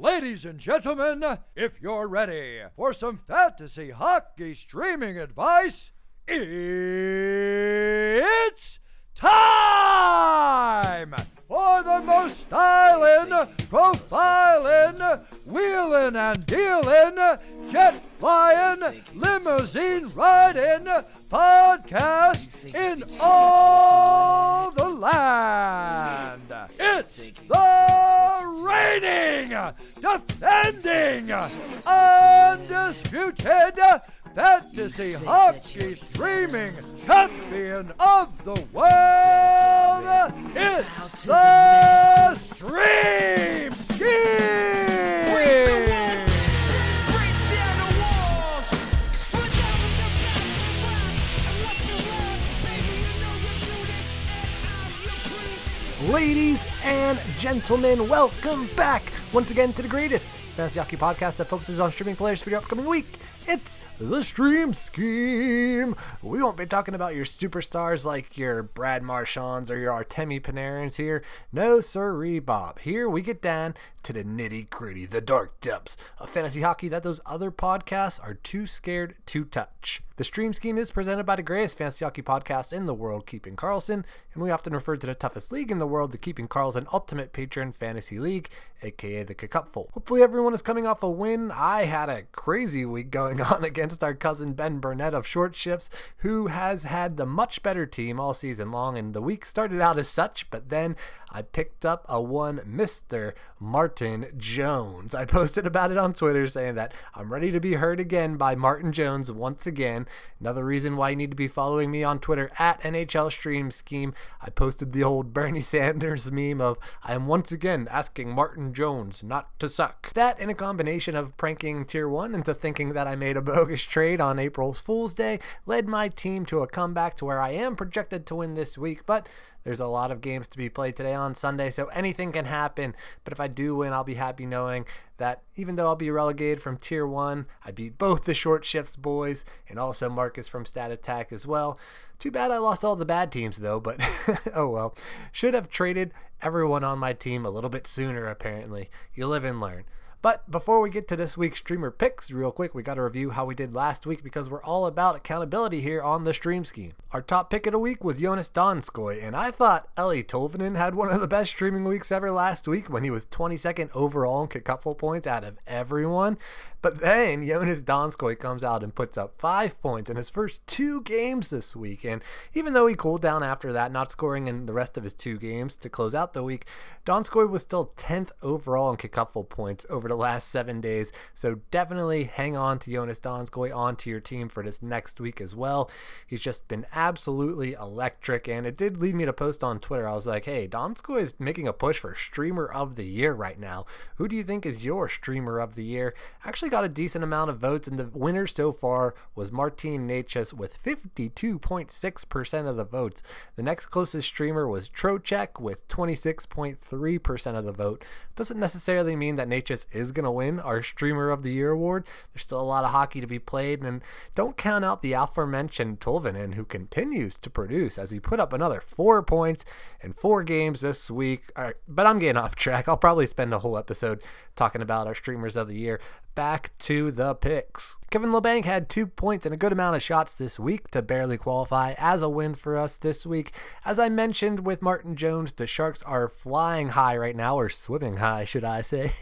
Ladies and gentlemen, if you're ready for some fantasy hockey streaming advice, it's time for the most styling, profiling, wheeling and dealing, jet flying, limousine riding podcast in all the land. It's the reigning, defending, undisputed fantasy hockey streaming champion of the world. It's the Stream gentlemen, welcome back once again to the greatest fantasy hockey podcast that focuses on streaming players for your upcoming week. It's the Stream Scheme. We won't be talking about your superstars like your Brad Marchands or your Artemi Panarins here. No, sirree, Bob. Here we get down to the nitty gritty, the dark depths of fantasy hockey that those other podcasts are too scared to touch. The Stream Scheme is presented by the greatest fantasy hockey podcast in the world, Keeping Karlsson, and we often refer to the toughest league in the world, the Keeping Karlsson Ultimate Patron Fantasy League, aka the Cupful. Hopefully, everyone is coming off a win. I had a crazy week going on against our cousin Ben Burnett of Short Shifts, who has had the much better team all season long, and the week started out as such, but then I picked up a one Mr. Martin Jones. I posted about it on Twitter saying that I'm ready to be heard again by Martin Jones once again. Another reason why you need to be following me on Twitter at NHL Stream Scheme. I posted the old Bernie Sanders meme of I am once again asking Martin Jones not to suck. That in a combination of pranking tier 1 into thinking that I made a bogus trade on April's Fool's Day led my team to a comeback to where I am projected to win this week, but there's a lot of games to be played today on Sunday, so anything can happen. But if I do win, I'll be happy knowing that even though I'll be relegated from Tier 1, I beat both the short shifts boys and also Marcus from Stat Attack as well. Too bad I lost all the bad teams though, but oh well. Should have traded everyone on my team a little bit sooner, apparently. You live and learn. But before we get to this week's streamer picks, real quick, we got to review how we did last week because we're all about accountability here on the stream scheme. Our top pick of the week was Jonas Donskoi, and I thought Eeli Tolvanen had one of the best streaming weeks ever last week when he was 22nd overall in cupful points out of everyone. But then Jonas Donskoi comes out and puts up five points in his first two games this week. And even though he cooled down after that, not scoring in the rest of his two games to close out the week, Donskoi was still 10th overall in cupful points over the last seven days. So definitely hang on to Jonas Donskoi onto your team for this next week as well. He's just been absolutely electric. And it did lead me to post on Twitter. I was like, hey, Donskoi is making a push for streamer of the year right now. Who do you think is your streamer of the year? Actually got a decent amount of votes, and the winner so far was Martin Necas with 52.6% of the votes. The next closest streamer was Trocheck with 26.3% of the vote. Doesn't necessarily mean that Necas is going to win our Streamer of the Year award. There's still a lot of hockey to be played, and don't count out the aforementioned Tolvanen, who continues to produce as he put up another four points in four games this week. But I'm getting off track. I'll probably spend a whole episode talking about our Streamers of the Year back to the picks. Kevin Labanc had two points and a good amount of shots this week to barely qualify as a win for us this week. As I mentioned with Martin Jones, the Sharks are flying high right now, or swimming high, should I say.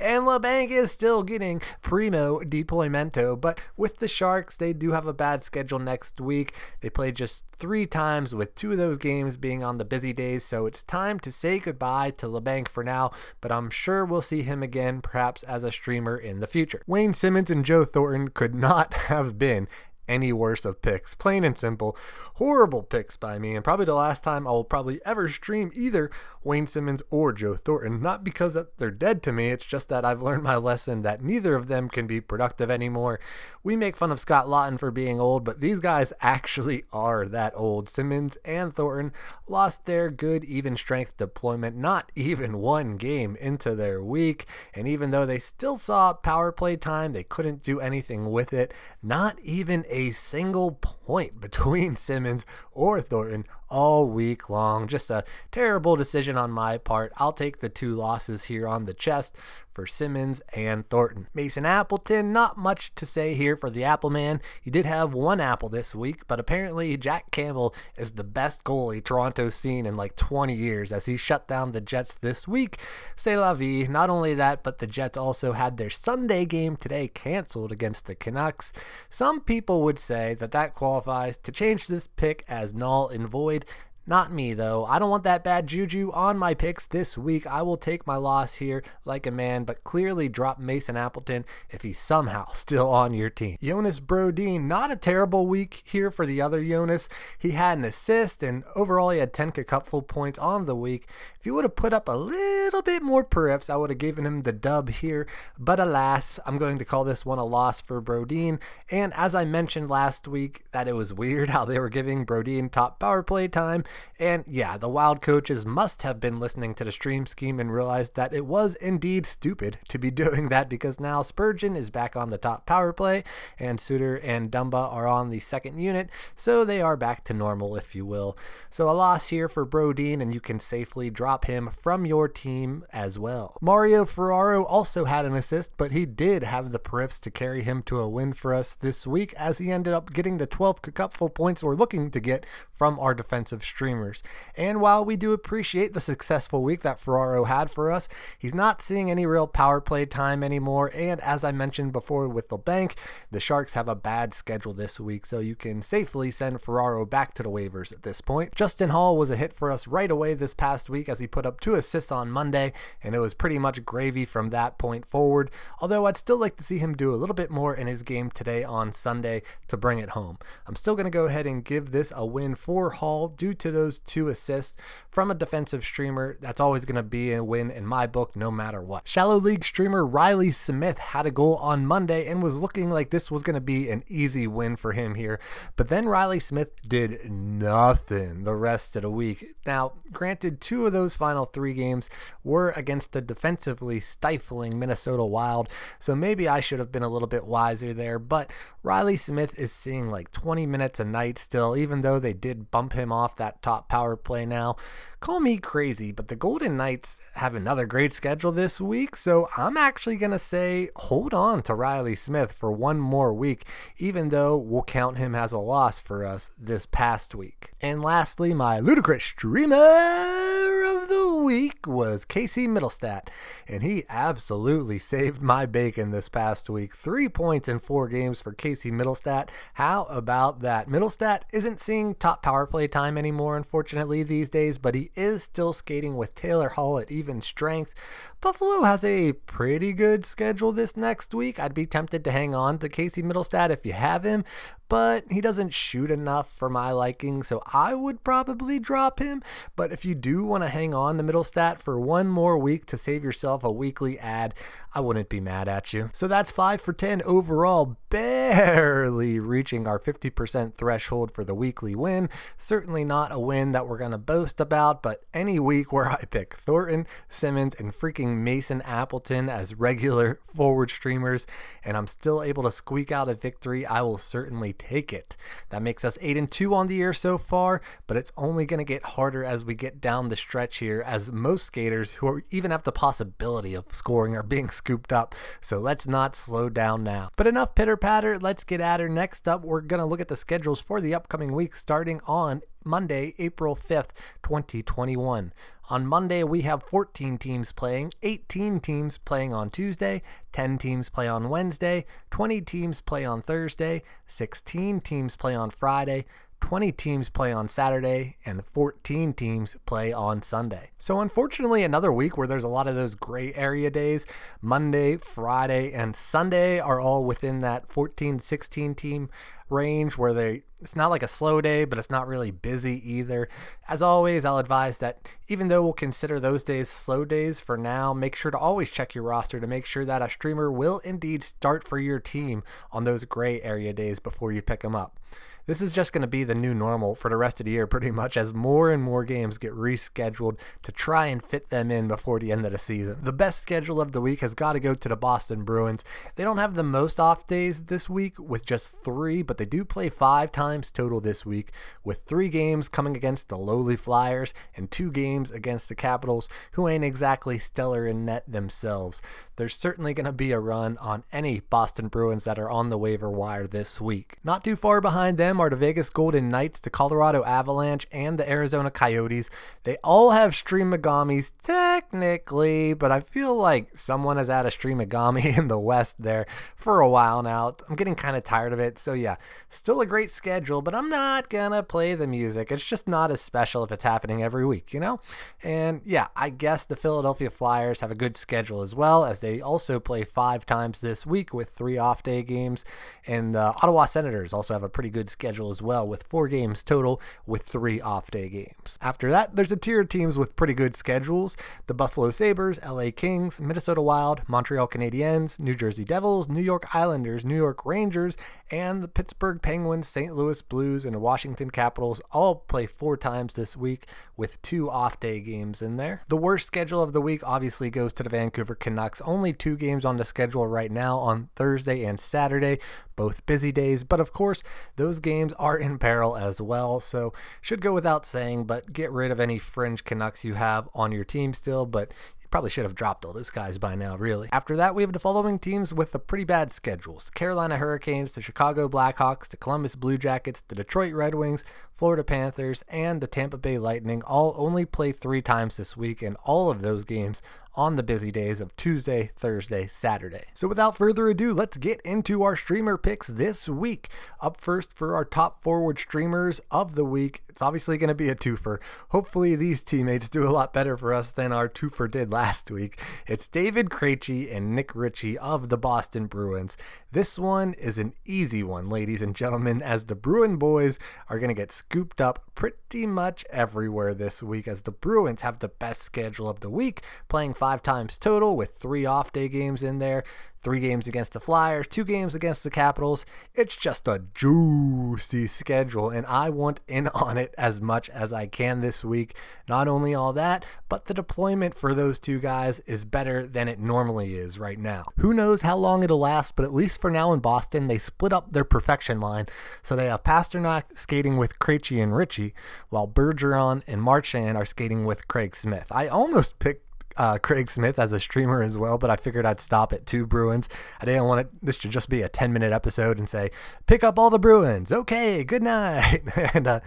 and Labanc is still getting primo deploymento, but with the Sharks, they do have a bad schedule next week. They play just three times, with two of those games being on the busy days, so it's time to say goodbye to Labanc for now, but I'm sure we'll see him again, perhaps as a streamer in the future. Wayne Simmonds and Joe Thornton could not have been any worse of picks. Plain and simple. Horrible picks by me, and probably the last time I will probably ever stream either Wayne Simmonds or Joe Thornton. Not because they're dead to me, it's just that I've learned my lesson that neither of them can be productive anymore. We make fun of Scott Lawton for being old, but these guys actually are that old. Simmonds and Thornton lost their good, even strength deployment not even one game into their week, and even though they still saw power play time, they couldn't do anything with it. Not even a single point between Simmonds or Thornton all week long. Just a terrible decision on my part. I'll take the two losses here on the chest for Simmonds and Thornton. Mason Appleton, not much to say here for the Apple Man. He did have one apple this week, but apparently Jack Campbell is the best goalie Toronto's seen in like 20 years as he shut down the Jets this week. C'est la vie. Not only that, but the Jets also had their Sunday game today canceled against the Canucks. Some people would say that that qualifies to change this pick as null and void. Not me, though. I don't want that bad juju on my picks this week. I will take my loss here like a man, but clearly drop Mason Appleton if he's somehow still on your team. Jonas Brodin, not a terrible week here for the other Jonas. He had an assist, and overall he had 10 cupful points on the week. If he would have put up a little bit more periffs, I would have given him the dub here. But alas, I'm going to call this one a loss for Brodin. And as I mentioned last week, that it was weird how they were giving Brodin top power play time. And yeah, the Wild coaches must have been listening to the stream scheme and realized that it was indeed stupid to be doing that because now Spurgeon is back on the top power play and Suter and Dumba are on the second unit. So they are back to normal, if you will. So a loss here for Brodin, and you can safely drop him from your team as well. Mario Ferraro also had an assist, but he did have the periffs to carry him to a win for us this week as he ended up getting the 12 cupful points we're looking to get from our defensive streamers. And while we do appreciate the successful week that Ferraro had for us, he's not seeing any real power play time anymore. And as I mentioned before with Labanc, the Sharks have a bad schedule this week, so you can safely send Ferraro back to the waivers at this point. Justin Hall was a hit for us right away this past week as he put up two assists on Monday, and it was pretty much gravy from that point forward. Although I'd still like to see him do a little bit more in his game today on Sunday to bring it home. I'm still going to go ahead and give this a win for Hall due to those two assists from a defensive streamer. That's always going to be a win in my book, no matter what. Shallow League streamer Riley Smith had a goal on Monday and was looking like this was going to be an easy win for him here. But then Riley Smith did nothing the rest of the week. Now, granted, two of those final three games were against the defensively stifling Minnesota Wild, so maybe I should have been a little bit wiser there. But Riley Smith is seeing like 20 minutes a night still, even though they did bump him off that top power play now. Call me crazy, but the Golden Knights have another great schedule this week, so I'm actually going to say hold on to Riley Smith for one more week, even though we'll count him as a loss for us this past week. And lastly, my ludicrous streamer of the week was Casey Mittelstadt, and he absolutely saved my bacon this past week. Three points in four games for Casey Mittelstadt. How about that? Mittelstadt isn't seeing top power play time anymore, unfortunately, these days, but he is still skating with Taylor Hall at even strength. Buffalo has a pretty good schedule this next week. I'd be tempted to hang on to Casey Mittelstadt if you have him, but he doesn't shoot enough for my liking, so I would probably drop him. But if you do want to hang on to Mittelstadt for one more week to save yourself a weekly ad, I wouldn't be mad at you. So that's 5 for 10 overall, barely reaching our 50% threshold for the weekly win. Certainly not a win that we're going to boast about, but any week where I pick Thornton, Simmonds, and freaking Mason Appleton as regular forward streamers, and I'm still able to squeak out a victory, I will certainly take it. That makes us 8 and 2 on the year so far, but it's only going to get harder as we get down the stretch here, as most skaters who are, even have the possibility of scoring are being scooped up. So let's not slow down now. But enough pitter patter, let's get at her. Next up, we're going to look at the schedules for the upcoming week starting on Monday, April 5th, 2021. On Monday, we have 14 teams playing, 18 teams playing on Tuesday, 10 teams play on Wednesday, 20 teams play on Thursday, 16 teams play on Friday, 20 teams play on Saturday and 14 teams play on Sunday. So, unfortunately, another week where there's a lot of those gray area days. Monday, Friday, and Sunday are all within that 14 16 team range where they it's not like a slow day, but it's not really busy either. As always, I'll advise that even though we'll consider those days slow days for now, make sure to always check your roster to make sure that a streamer will indeed start for your team on those gray area days before you pick them up. This is just going to be the new normal for the rest of the year, pretty much, as more and more games get rescheduled to try and fit them in before the end of the season. The best schedule of the week has got to go to the Boston Bruins. They don't have the most off days this week with just three, but they do play five times total this week, with three games coming against the lowly Flyers and two games against the Capitals, who ain't exactly stellar in net themselves. There's certainly going to be a run on any Boston Bruins that are on the waiver wire this week. Not too far behind them are the Vegas Golden Knights, the Colorado Avalanche, and the Arizona Coyotes. They all have Streamagamis technically, but I feel like someone has had a Streamagami in the West there for a while now. I'm getting kind of tired of it. So yeah, still a great schedule, but I'm not gonna play the music. It's just not as special if it's happening every week, you know? And yeah, I guess the Philadelphia Flyers have a good schedule as well, as they also play five times this week with three off day games. And the Ottawa Senators also have a pretty good schedule as well, with four games total with three off day games. After that, there's a tier of teams with pretty good schedules the Buffalo Sabres, LA Kings, Minnesota Wild, Montreal Canadiens, New Jersey Devils, New York Islanders, New York Rangers, and the Pittsburgh Penguins, St. Louis Blues, and Washington Capitals all play four times this week with two off day games in there. The worst schedule of the week obviously goes to the Vancouver Canucks. Only two games on the schedule right now on Thursday and Saturday, both busy days, but of course, those games are in peril as well, so should go without saying, but get rid of any fringe Canucks you have on your team still, but you Probably should have dropped all those guys by now, really. After that, we have the following teams with the pretty bad schedules Carolina Hurricanes, the Chicago Blackhawks, the Columbus Blue Jackets, the Detroit Red Wings, Florida Panthers, and the Tampa Bay Lightning all only play three times this week, and all of those games on the busy days of Tuesday, Thursday, Saturday. So without further ado, let's get into our streamer picks this week. Up first for our top forward streamers of the week, it's obviously going to be a twofer. Hopefully these teammates do a lot better for us than our twofer did last week. It's David Krejci and Nick Ritchie of the Boston Bruins. This one is an easy one, ladies and gentlemen, as the Bruin boys are going to get scooped up pretty much everywhere this week as the Bruins have the best schedule of the week, playing five times total with three off day games in there, three games against the Flyers, two games against the Capitals. It's just a juicy schedule, and I want in on it as much as I can this week. Not only all that, but the deployment for those two guys is better than it normally is right now. Who knows how long it'll last, but at least for now in Boston, they split up their perfection line. So they have Pastrnak skating with Krejci and Ritchie, while Bergeron and Marchand are skating with Craig Smith. I almost picked uh, Craig Smith as a streamer as well, but I figured I'd stop at two Bruins. I didn't want it, this should just be a 10 minute episode and say, pick up all the Bruins. Okay, good night. and uh,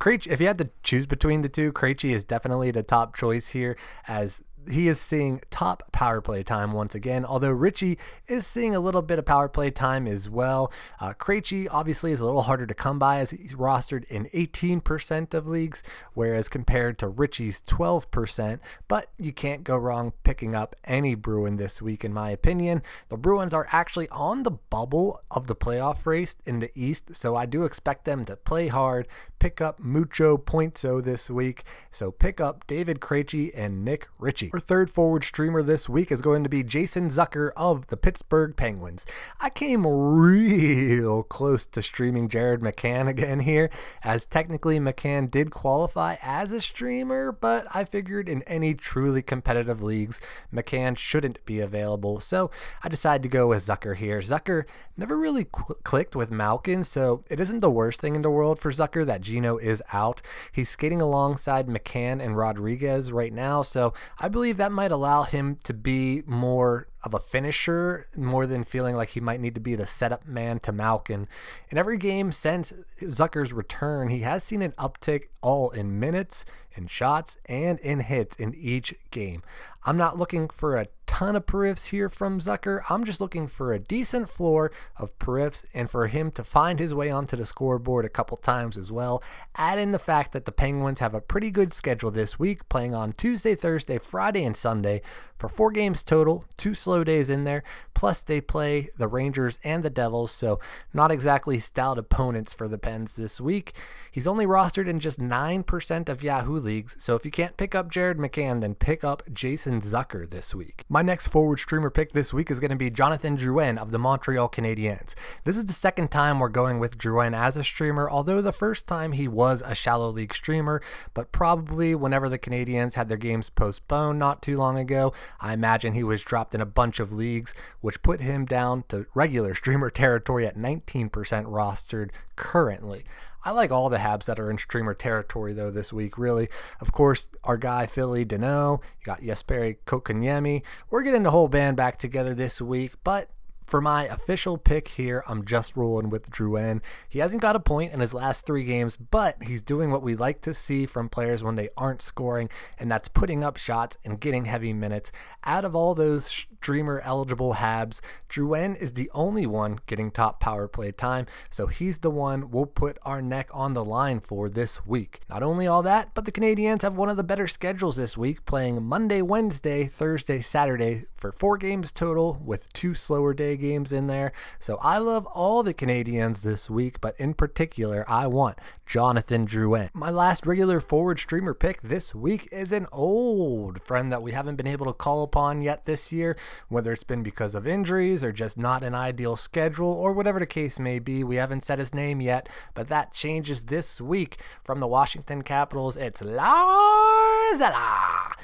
Krejci, if you had to choose between the two, Krejci is definitely the top choice here as he is seeing top power play time once again, although Ritchie is seeing a little bit of power play time as well. Uh, Krejci obviously is a little harder to come by as he's rostered in 18% of leagues, whereas compared to Ritchie's 12%. But you can't go wrong picking up any Bruin this week, in my opinion. The Bruins are actually on the bubble of the playoff race in the East, so I do expect them to play hard, pick up mucho pointo this week. So pick up David Krejci and Nick Ritchie. Our third forward streamer this week is going to be Jason Zucker of the Pittsburgh Penguins. I came real close to streaming Jared McCann again here, as technically McCann did qualify as a streamer, but I figured in any truly competitive leagues, McCann shouldn't be available. So I decided to go with Zucker here. Zucker never really qu- clicked with Malkin, so it isn't the worst thing in the world for Zucker that Gino is out. He's skating alongside McCann and Rodrigues right now, so I believe that might allow him to be more of a finisher more than feeling like he might need to be the setup man to Malkin. In every game since Zucker's return, he has seen an uptick all in minutes, in shots, and in hits in each game. I'm not looking for a ton of periffs here from Zucker. I'm just looking for a decent floor of periffs and for him to find his way onto the scoreboard a couple times as well. Add in the fact that the Penguins have a pretty good schedule this week, playing on Tuesday, Thursday, Friday, and Sunday for four games total, two slow slow days in there. Plus, they play the Rangers and the Devils, so not exactly stout opponents for the Pens this week. He's only rostered in just 9% of Yahoo leagues, so if you can't pick up Jared McCann, then pick up Jason Zucker this week. My next forward streamer pick this week is going to be Jonathan Drouin of the Montreal Canadiens. This is the second time we're going with Drouin as a streamer, although the first time he was a shallow league streamer, but probably whenever the Canadiens had their games postponed not too long ago, I imagine he was dropped in a bunch of leagues, which put him down to regular streamer territory at 19% rostered currently. I like all the Habs that are in streamer territory though this week, really. Of course, our guy Philly Danault, you got Jesperi Kotkaniemi. We're getting the whole band back together this week, but for my official pick here, I'm just rolling with Drouin. He hasn't got a point in his last three games, but he's doing what we like to see from players when they aren't scoring, and that's putting up shots and getting heavy minutes. Out of all those streamer eligible Habs, Drouin is the only one getting top power play time, so he's the one we'll put our neck on the line for this week. Not only all that, but the Canadiens have one of the better schedules this week, playing Monday, Wednesday, Thursday, Saturday for four games total with two slower day games in there. So I love all the Canadians this week, but in particular, I want Jonathan Drouin. My last regular forward streamer pick this week is an old friend that we haven't been able to call upon yet this year, whether it's been because of injuries or just not an ideal schedule or whatever the case may be. We haven't said his name yet, but that changes this week from the Washington Capitals. It's Lars Eller.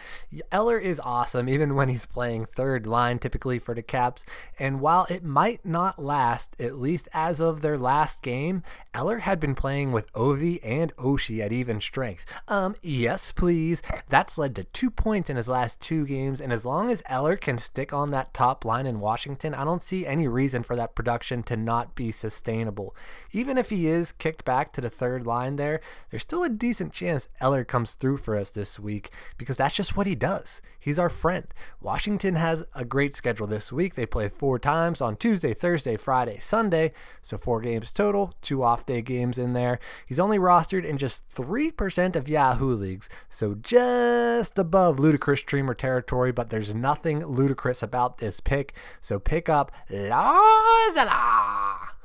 Eller is awesome, even when he's playing third line typically for the Caps. And while it might not last, at least as of their last game, Eller had been playing with Ovi and Oshie at even strength. Um, yes, please. That's led to two points in his last two games, and as long as Eller can stick on that top line in Washington, I don't see any reason for that production to not be sustainable. Even if he is kicked back to the third line there, there's still a decent chance Eller comes through for us this week because that's just what he does. He's our friend. Washington has a great schedule this week. They play four times on Tuesday, Thursday, Friday, Sunday. So four games total, two off day games in there. He's only rostered in just 3% of Yahoo leagues. So just above ludicrous streamer territory, but there's nothing ludicrous about this pick. So pick up Lars Eller.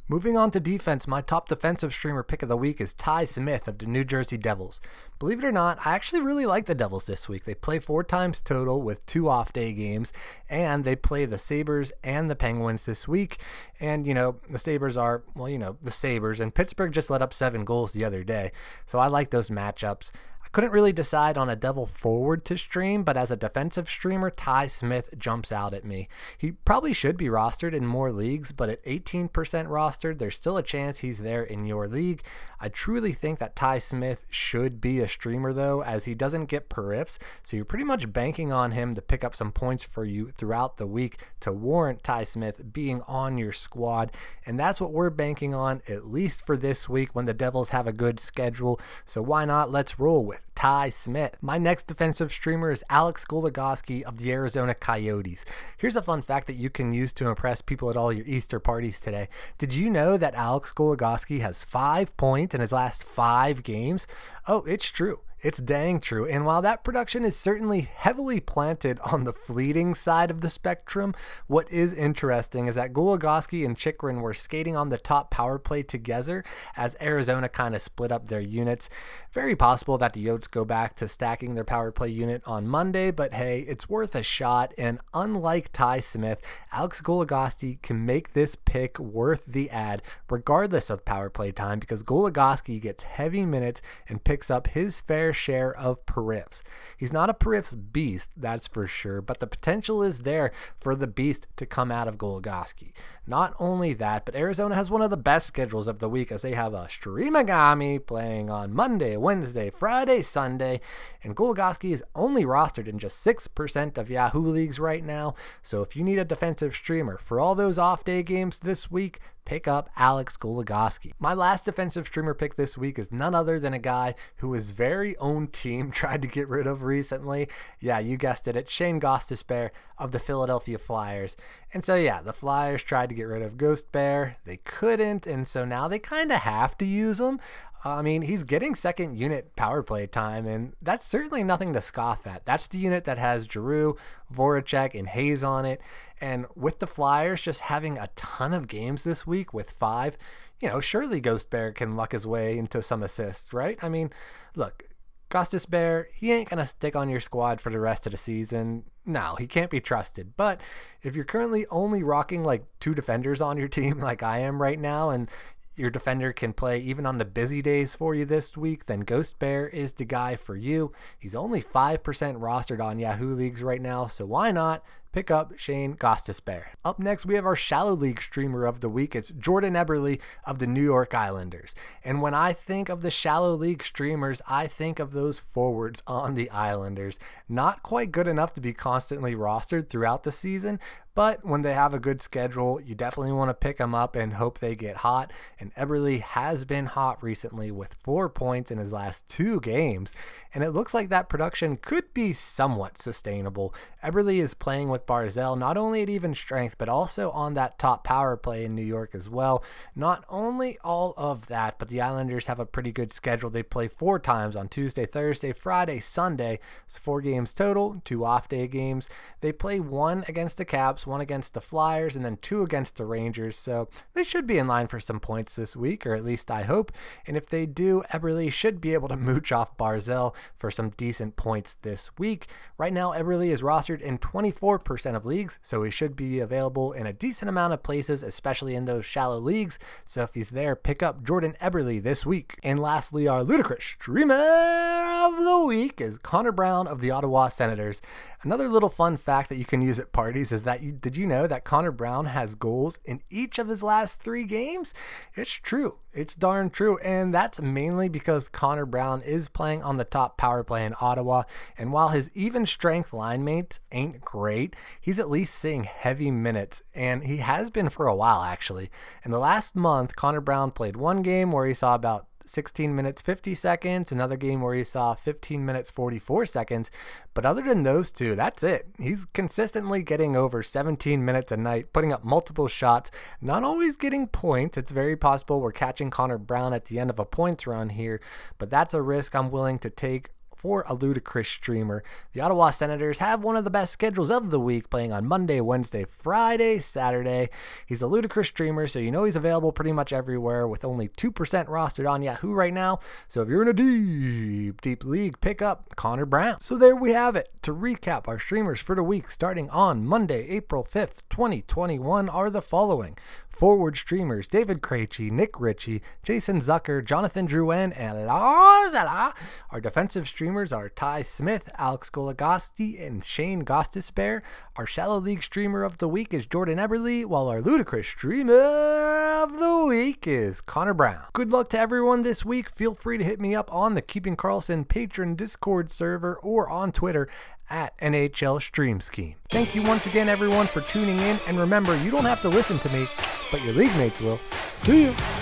Moving on to defense, my top defensive streamer pick of the week is Ty Smith of the New Jersey Devils. Believe it or not, I actually really like the Devils this week. They play four times total with two off day games, and they play the Sabres and the Penguins this week. And, you know, the Sabres are, well, you know, the Sabres, and Pittsburgh just let up seven goals the other day. So I like those matchups. Couldn't really decide on a double forward to stream, but as a defensive streamer, Ty Smith jumps out at me. He probably should be rostered in more leagues, but at 18% rostered, there's still a chance he's there in your league. I truly think that Ty Smith should be a streamer though, as he doesn't get periffs, so you're pretty much banking on him to pick up some points for you throughout the week to warrant Ty Smith being on your squad. And that's what we're banking on, at least for this week when the Devils have a good schedule. So why not? Let's roll with Ty Smith. My next defensive streamer is Alex Goligoski of the Arizona Coyotes. Here's a fun fact that you can use to impress people at all your Easter parties today. Did you know that Alex Goligoski has five points in his last five games? Oh, it's true. It's dang true. And while that production is certainly heavily planted on the fleeting side of the spectrum, what is interesting is that Goligoski and Chychrun were skating on the top power play together as Arizona kind of split up their units. Very possible that the Yotes go back to stacking their power play unit on Monday, but hey, it's worth a shot. And unlike Ty Smith, Alex Goligoski can make this pick worth the ad, regardless of power play time, because Goligoski gets heavy minutes and picks up his fair share of periffs. He's not a periffs beast, that's for sure, but the potential is there for the beast to come out of Goligoski. Not only that, but Arizona has one of the best schedules of the week as they have a Streamagami playing on Monday, Wednesday, Friday, Sunday, and Goligoski is only rostered in just 6% of Yahoo leagues right now. So if you need a defensive streamer for all those off day games this week, pick up Alex Goligoski. My last defensive streamer pick this week is none other than a guy who his very own team tried to get rid of recently. Yeah, you guessed it. It's Shane Gostisbehere of the Philadelphia Flyers. And so, yeah, the Flyers tried to get rid of Ghost Bear. They couldn't, and so now they kind of have to use him. I mean, he's getting second unit power play time, and that's certainly nothing to scoff at. That's the unit that has Giroux, Voracek, and Hayes on it. And with the Flyers just having a ton of games this week with five, you know, surely Ghost Bear can luck his way into some assists, right? I mean, look, Gostisbehere, he ain't going to stick on your squad for the rest of the season. No, he can't be trusted. But if you're currently only rocking like two defenders on your team, like I am right now, and your defender can play even on the busy days for you this week, then Ghost Bear is the guy for you. He's only 5% rostered on Yahoo Leagues right now, so why not pick up Shane Gostisbehere? Up next, we have our Shallow League streamer of the week. It's Jordan Eberle of the New York Islanders. And when I think of the Shallow League streamers, I think of those forwards on the Islanders. Not quite good enough to be constantly rostered throughout the season, but when they have a good schedule, you definitely want to pick them up and hope they get hot. And Eberle has been hot recently with four points in his last two games. And it looks like that production could be somewhat sustainable. Eberle is playing with Barzal not only at even strength, but also on that top power play in New York as well. Not only all of that, but the Islanders have a pretty good schedule. They play four times on Tuesday, Thursday, Friday, Sunday. It's four games total, two off day games. They play one against the Caps, one against the Flyers, and then two against the Rangers. So they should be in line for some points this week, or at least I hope. And if they do, Eberle should be able to mooch off Barzal for some decent points this week. Right now, Eberle is rostered in 24% of leagues, so he should be available in a decent amount of places, especially in those shallow leagues. So if he's there, pick up Jordan Eberle this week. And lastly, our ludicrous streamer of the week is Connor Brown of the Ottawa Senators. Another little fun fact that you can use at parties is that you did you know that Connor Brown has goals in each of his last three games? It's true. It's darn true. And that's mainly because Connor Brown is playing on the top power play in Ottawa. And while his even strength line mates ain't great, he's at least seeing heavy minutes. And he has been for a while, actually. In the last month, Connor Brown played one game where he saw about 16 minutes 50 seconds, another game where he saw 15 minutes 44 seconds. But other than those two, that's it. He's consistently getting over 17 minutes a night, putting up multiple shots, not always getting points. It's very possible we're catching Connor Brown at the end of a points run here, but that's a risk I'm willing to take for a ludicrous streamer. The Ottawa Senators have one of the best schedules of the week, playing on Monday, Wednesday, Friday, Saturday. He's a ludicrous streamer, so you know he's available pretty much everywhere with only 2% rostered on Yahoo right now. So if you're in a deep, deep league, pick up Connor Brown. So there we have it. To recap, our streamers for the week starting on Monday, April 5th, 2021 are the following. Forward streamers David Krejci, Nick Ritchie, Jason Zucker, Jonathan Drouin, and Lars Eller. Our defensive streamers are Ty Smith, Alex Goligoski, and Shane Gostisbehere. Our shallow league streamer of the week is Jordan Eberle, while our ludicrous streamer of the week is Connor Brown. Good luck to everyone this week. Feel free to hit me up on the Keeping Karlsson patron Discord server or on Twitter at NHL Stream Scheme. Thank you once again, everyone, for tuning in. And remember, you don't have to listen to me, but your league mates will. See you.